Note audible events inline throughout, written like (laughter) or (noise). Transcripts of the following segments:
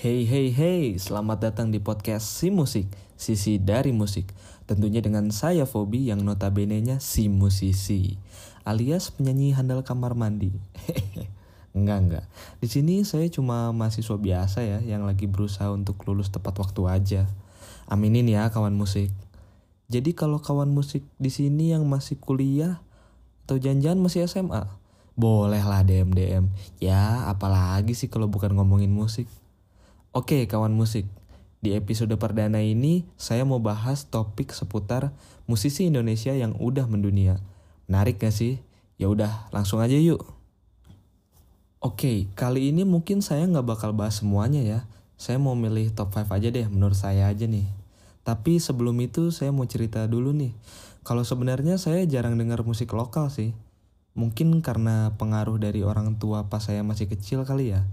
Hey hey hey, selamat datang di podcast Si Musik, sisi dari musik. Tentunya dengan saya Fobi yang notabene-nya si musisi, alias penyanyi handal kamar mandi. (laughs) enggak enggak. Di sini saya cuma mahasiswa biasa ya yang lagi berusaha untuk lulus tepat waktu aja. Aminin ya kawan musik. Jadi kalau kawan musik di sini yang masih kuliah atau janjian masih SMA, bolehlah DM DM. Ya, apalagi sih kalau bukan ngomongin musik. Oke kawan musik, di episode perdana ini saya mau bahas topik seputar musisi Indonesia yang udah mendunia. Menarik gak sih? Ya udah, langsung aja yuk. Oke, kali ini mungkin saya nggak bakal bahas semuanya ya. Saya mau milih top 5 aja deh, menurut saya aja nih. Tapi sebelum itu saya mau cerita dulu nih. Kalau sebenarnya saya jarang dengar musik lokal sih. Mungkin karena pengaruh dari orang tua pas saya masih kecil kali ya.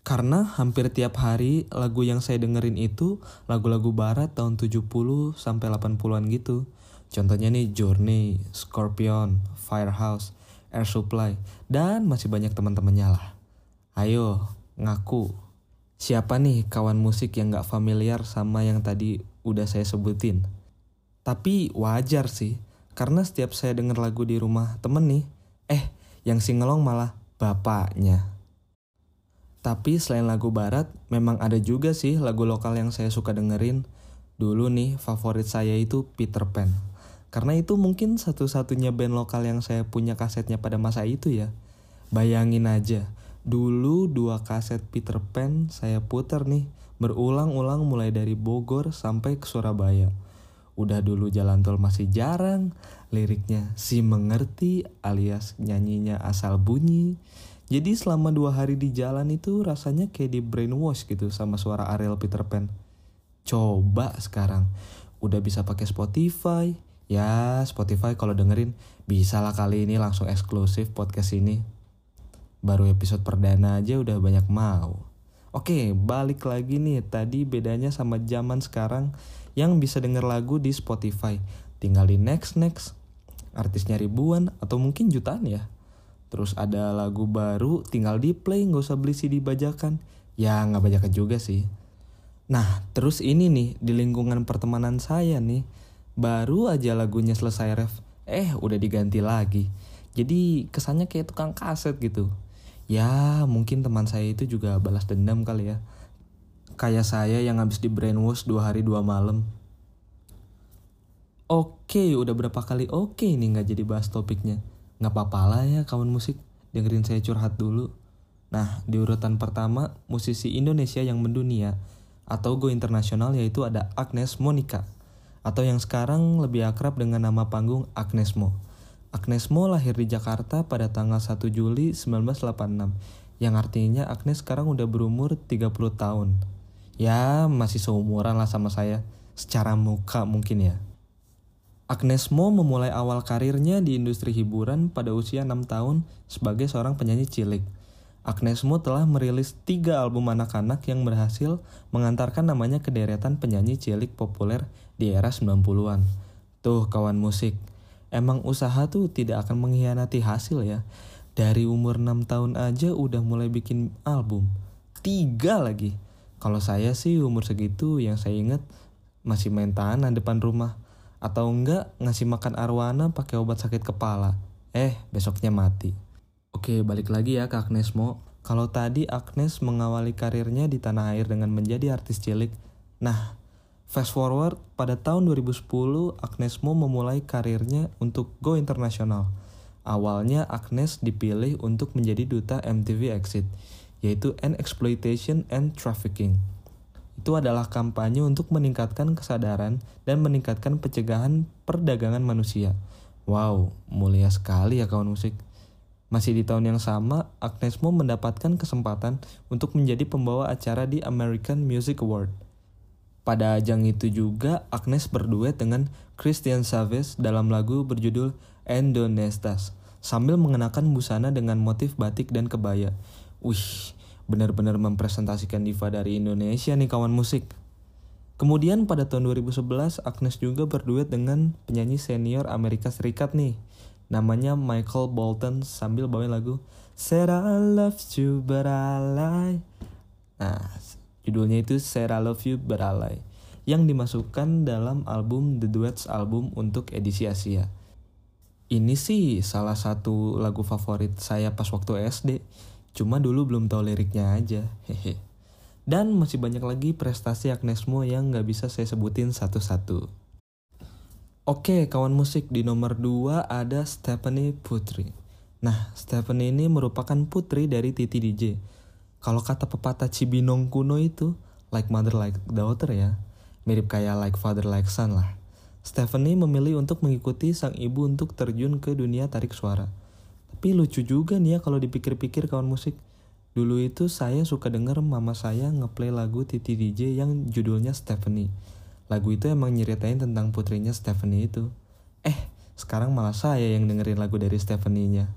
Karena hampir tiap hari lagu yang saya dengerin itu lagu-lagu barat tahun 70 sampai 80-an gitu. Contohnya nih Journey, Scorpion, Firehouse, Air Supply, dan masih banyak teman-temannya lah. Ayo, ngaku. Siapa nih kawan musik yang gak familiar sama yang tadi udah saya sebutin? Tapi wajar sih, karena setiap saya denger lagu di rumah temen nih, eh yang singelong malah bapaknya. Tapi selain lagu barat, memang ada juga sih lagu lokal yang saya suka dengerin. Dulu nih, favorit saya itu Peter Pan. Karena itu mungkin satu-satunya band lokal yang saya punya kasetnya pada masa itu ya. Bayangin aja, dulu dua kaset Peter Pan saya putar nih, berulang-ulang mulai dari Bogor sampai ke Surabaya. Udah dulu jalan tol masih jarang, liriknya si mengerti alias nyanyinya asal bunyi. Jadi selama dua hari di jalan itu rasanya kayak di brainwash gitu sama suara Ariel Peter Pan. Coba sekarang udah bisa pakai Spotify. Ya Spotify kalau dengerin bisa lah kali ini langsung eksklusif podcast ini. Baru episode perdana aja udah banyak mau. Oke balik lagi nih tadi bedanya sama zaman sekarang yang bisa denger lagu di Spotify. Tinggal di next next. Artisnya ribuan atau mungkin jutaan ya. Terus ada lagu baru, tinggal di play, nggak usah beli CD bajakan. Ya nggak bajakan juga sih. Nah, terus ini nih, di lingkungan pertemanan saya nih, baru aja lagunya selesai ref, eh udah diganti lagi. Jadi kesannya kayak tukang kaset gitu. Ya, mungkin teman saya itu juga balas dendam kali ya. Kayak saya yang habis di brainwash dua hari dua malam. Oke, udah berapa kali oke nih nggak jadi bahas topiknya. Nggak apa-apa lah ya kawan musik, dengerin saya curhat dulu. Nah, di urutan pertama, musisi Indonesia yang mendunia atau go internasional yaitu ada Agnes Monica atau yang sekarang lebih akrab dengan nama panggung Agnes Mo. Agnes Mo lahir di Jakarta pada tanggal 1 Juli 1986, yang artinya Agnes sekarang udah berumur 30 tahun. Ya, masih seumuran lah sama saya, secara muka mungkin ya. Agnes Mo memulai awal karirnya di industri hiburan pada usia 6 tahun sebagai seorang penyanyi cilik. Agnes Mo telah merilis tiga album anak-anak yang berhasil mengantarkan namanya ke deretan penyanyi cilik populer di era 90-an. Tuh kawan musik, emang usaha tuh tidak akan mengkhianati hasil ya. Dari umur 6 tahun aja udah mulai bikin album. Tiga lagi. Kalau saya sih umur segitu yang saya ingat masih main tanah depan rumah atau enggak ngasih makan arwana pakai obat sakit kepala. Eh, besoknya mati. Oke, balik lagi ya ke Agnes Mo. Kalau tadi Agnes mengawali karirnya di tanah air dengan menjadi artis cilik. Nah, fast forward pada tahun 2010 Agnes Mo memulai karirnya untuk go internasional. Awalnya Agnes dipilih untuk menjadi duta MTV Exit, yaitu End Exploitation and Trafficking itu adalah kampanye untuk meningkatkan kesadaran dan meningkatkan pencegahan perdagangan manusia. Wow, mulia sekali ya kawan musik. Masih di tahun yang sama, Agnes Mo mendapatkan kesempatan untuk menjadi pembawa acara di American Music Award. Pada ajang itu juga, Agnes berduet dengan Christian Savage dalam lagu berjudul Endonestas, sambil mengenakan busana dengan motif batik dan kebaya. Wih, benar-benar mempresentasikan diva dari Indonesia nih kawan musik. Kemudian pada tahun 2011 Agnes juga berduet dengan penyanyi senior Amerika Serikat nih. Namanya Michael Bolton sambil bawain lagu Said I love you but I lie. Nah, Judulnya itu Sarah Love You Beralai yang dimasukkan dalam album The Duets album untuk edisi Asia. Ini sih salah satu lagu favorit saya pas waktu SD. Cuma dulu belum tahu liriknya aja. Hehe. Dan masih banyak lagi prestasi Agnes Mo yang nggak bisa saya sebutin satu-satu. Oke, kawan musik di nomor 2 ada Stephanie Putri. Nah, Stephanie ini merupakan putri dari Titi DJ. Kalau kata pepatah Cibinong kuno itu, like mother like daughter ya. Mirip kayak like father like son lah. Stephanie memilih untuk mengikuti sang ibu untuk terjun ke dunia tarik suara. Tapi lucu juga nih ya kalau dipikir-pikir kawan musik. Dulu itu saya suka denger mama saya ngeplay lagu Titi DJ yang judulnya Stephanie Lagu itu emang nyeritain tentang putrinya Stephanie itu. Eh, sekarang malah saya yang dengerin lagu dari Stephanie-nya.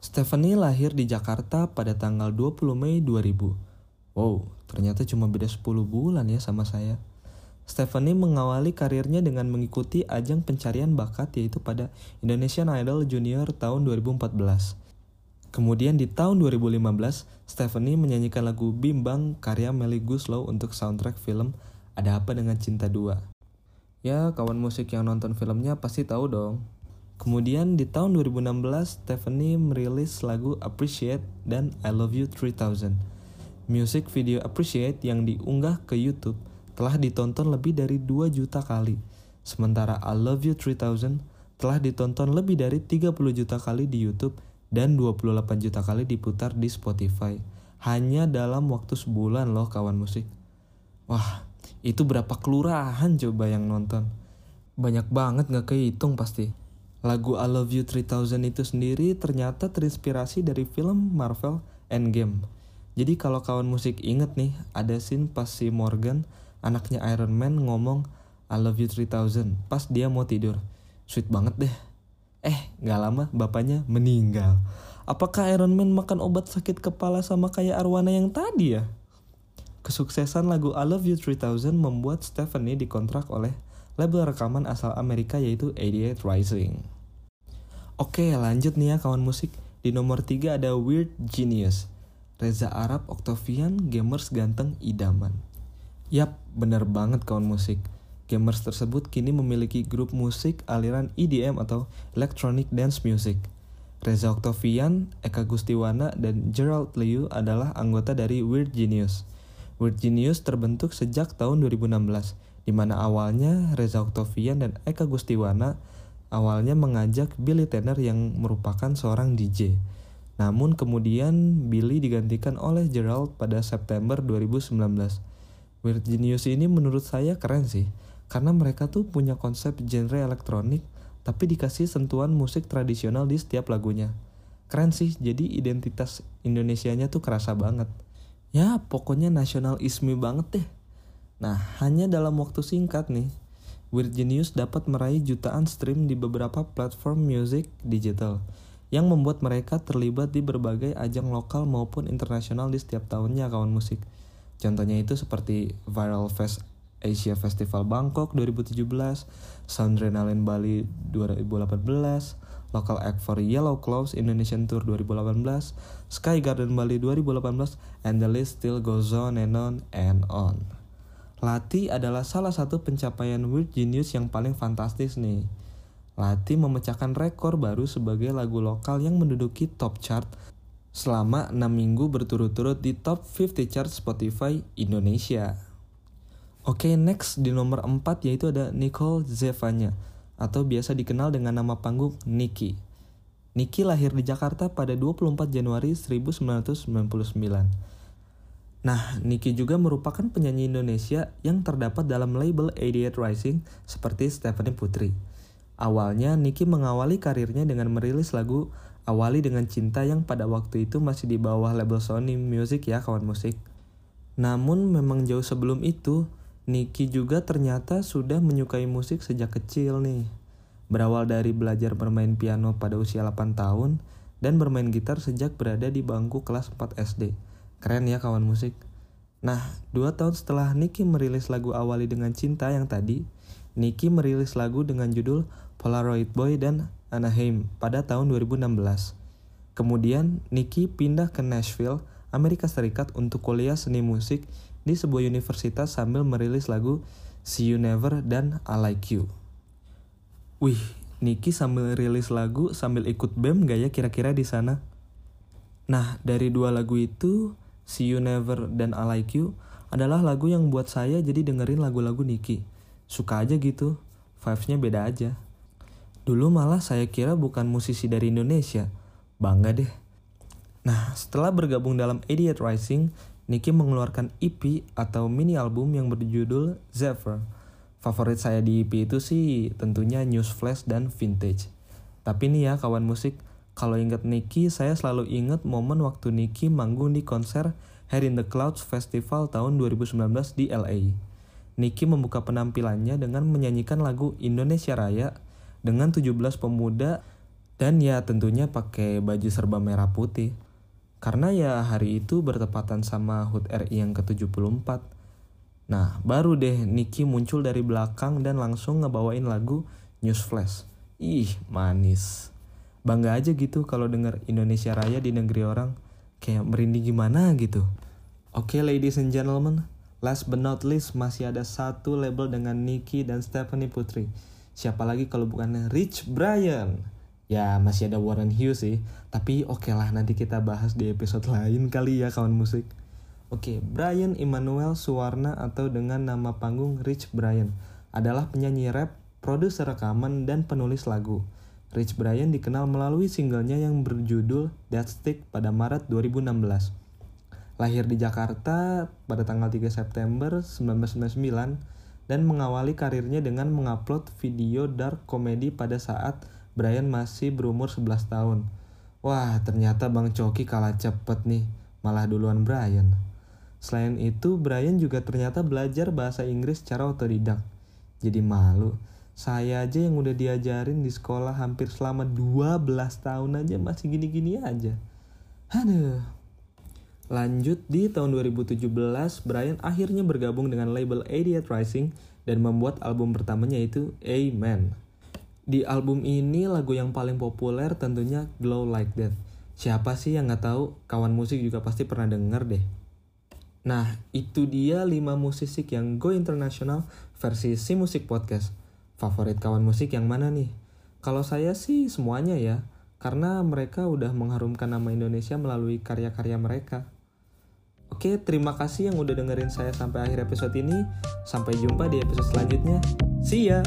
Stephanie lahir di Jakarta pada tanggal 20 Mei 2000. Wow, ternyata cuma beda 10 bulan ya sama saya. Stephanie mengawali karirnya dengan mengikuti ajang pencarian bakat yaitu pada Indonesian Idol Junior tahun 2014. Kemudian di tahun 2015, Stephanie menyanyikan lagu Bimbang karya Melly Guslow untuk soundtrack film ada apa dengan cinta dua? Ya, kawan musik yang nonton filmnya pasti tahu dong. Kemudian di tahun 2016, Stephanie merilis lagu Appreciate dan I Love You 3000. Music video Appreciate yang diunggah ke YouTube telah ditonton lebih dari 2 juta kali. Sementara I Love You 3000 telah ditonton lebih dari 30 juta kali di YouTube dan 28 juta kali diputar di Spotify. Hanya dalam waktu sebulan loh kawan musik. Wah, itu berapa kelurahan coba yang nonton? Banyak banget gak kehitung pasti. Lagu I Love You 3000 itu sendiri ternyata terinspirasi dari film Marvel Endgame. Jadi kalau kawan musik inget nih, ada scene pas si Morgan, anaknya Iron Man ngomong I love you 3000 pas dia mau tidur. Sweet banget deh. Eh, gak lama bapaknya meninggal. Apakah Iron Man makan obat sakit kepala sama kayak Arwana yang tadi ya? Kesuksesan lagu I Love You 3000 membuat Stephanie dikontrak oleh label rekaman asal Amerika yaitu 88 Rising. Oke lanjut nih ya kawan musik. Di nomor 3 ada Weird Genius. Reza Arab, Octavian, gamers ganteng idaman. Yap, bener banget kawan musik. Gamers tersebut kini memiliki grup musik aliran EDM atau Electronic Dance Music. Reza Octavian, Eka Gustiwana, dan Gerald Liu adalah anggota dari Weird Genius. Weird Genius terbentuk sejak tahun 2016, di mana awalnya Reza Octavian dan Eka Gustiwana awalnya mengajak Billy Tanner yang merupakan seorang DJ. Namun kemudian Billy digantikan oleh Gerald pada September 2019. Weird Genius ini menurut saya keren sih, karena mereka tuh punya konsep genre elektronik, tapi dikasih sentuhan musik tradisional di setiap lagunya. Keren sih, jadi identitas Indonesianya tuh kerasa banget. Ya pokoknya nasional ismi banget deh. Nah hanya dalam waktu singkat nih, Weird Genius dapat meraih jutaan stream di beberapa platform music digital yang membuat mereka terlibat di berbagai ajang lokal maupun internasional di setiap tahunnya kawan musik. Contohnya itu seperti Viral Fest Asia Festival Bangkok 2017, Soundrenalin Bali 2018, Local Act for Yellow Claws Indonesian Tour 2018, Sky Garden Bali 2018, and the list still goes on and on and on. Lati adalah salah satu pencapaian Weird Genius yang paling fantastis nih. Lati memecahkan rekor baru sebagai lagu lokal yang menduduki top chart selama 6 minggu berturut-turut di top 50 chart Spotify Indonesia. Oke, okay, next di nomor 4 yaitu ada Nicole Zevanya atau biasa dikenal dengan nama panggung Niki. Niki lahir di Jakarta pada 24 Januari 1999. Nah, Niki juga merupakan penyanyi Indonesia yang terdapat dalam label 88 Rising seperti Stephanie Putri. Awalnya, Niki mengawali karirnya dengan merilis lagu Awali Dengan Cinta yang pada waktu itu masih di bawah label Sony Music ya kawan musik. Namun memang jauh sebelum itu, Niki juga ternyata sudah menyukai musik sejak kecil nih. Berawal dari belajar bermain piano pada usia 8 tahun dan bermain gitar sejak berada di bangku kelas 4 SD. Keren ya kawan musik. Nah, dua tahun setelah Niki merilis lagu Awali Dengan Cinta yang tadi, Niki merilis lagu dengan judul Polaroid Boy dan Anaheim pada tahun 2016. Kemudian, Niki pindah ke Nashville, Amerika Serikat untuk kuliah seni musik di sebuah universitas sambil merilis lagu See You Never dan I Like You. Wih, Niki sambil rilis lagu sambil ikut BEM gak ya kira-kira di sana? Nah, dari dua lagu itu, See You Never dan I Like You adalah lagu yang buat saya jadi dengerin lagu-lagu Niki. Suka aja gitu, vibes-nya beda aja. Dulu malah saya kira bukan musisi dari Indonesia. Bangga deh. Nah, setelah bergabung dalam Idiot Rising, Nicky mengeluarkan EP atau mini album yang berjudul Zephyr. Favorit saya di EP itu sih tentunya News Flash dan Vintage. Tapi nih ya kawan musik, kalau inget Nicky, saya selalu inget momen waktu Nicky manggung di konser Head in the Clouds Festival tahun 2019 di LA. Nicky membuka penampilannya dengan menyanyikan lagu Indonesia Raya dengan 17 pemuda dan ya tentunya pakai baju serba merah putih. Karena ya hari itu bertepatan sama HUT RI yang ke-74. Nah, baru deh Niki muncul dari belakang dan langsung ngebawain lagu News Flash. Ih, manis. Bangga aja gitu kalau denger Indonesia Raya di negeri orang. Kayak merinding gimana gitu. Oke okay, ladies and gentlemen, last but not least masih ada satu label dengan Niki dan Stephanie Putri Siapa lagi kalau bukan Rich Brian? Ya masih ada Warren Hughes sih, tapi oke okay lah nanti kita bahas di episode lain kali ya kawan musik. Oke, okay, Brian Emmanuel Suwarna atau dengan nama panggung Rich Brian adalah penyanyi rap, produser rekaman, dan penulis lagu. Rich Brian dikenal melalui singlenya yang berjudul That Stick pada Maret 2016. Lahir di Jakarta pada tanggal 3 September 1999, dan mengawali karirnya dengan mengupload video dark comedy pada saat Brian masih berumur 11 tahun. Wah, ternyata Bang Coki kalah cepet nih, malah duluan Brian. Selain itu, Brian juga ternyata belajar bahasa Inggris secara otodidak. Jadi malu, saya aja yang udah diajarin di sekolah hampir selama 12 tahun aja masih gini-gini aja. Aduh. Lanjut di tahun 2017, Brian akhirnya bergabung dengan label Idiot Rising dan membuat album pertamanya yaitu Amen. Di album ini lagu yang paling populer tentunya Glow Like That. Siapa sih yang nggak tahu? Kawan musik juga pasti pernah denger deh. Nah, itu dia 5 musisi yang go international versi si musik podcast. Favorit kawan musik yang mana nih? Kalau saya sih semuanya ya, karena mereka udah mengharumkan nama Indonesia melalui karya-karya mereka. Oke, terima kasih yang udah dengerin saya sampai akhir episode ini. Sampai jumpa di episode selanjutnya. See ya!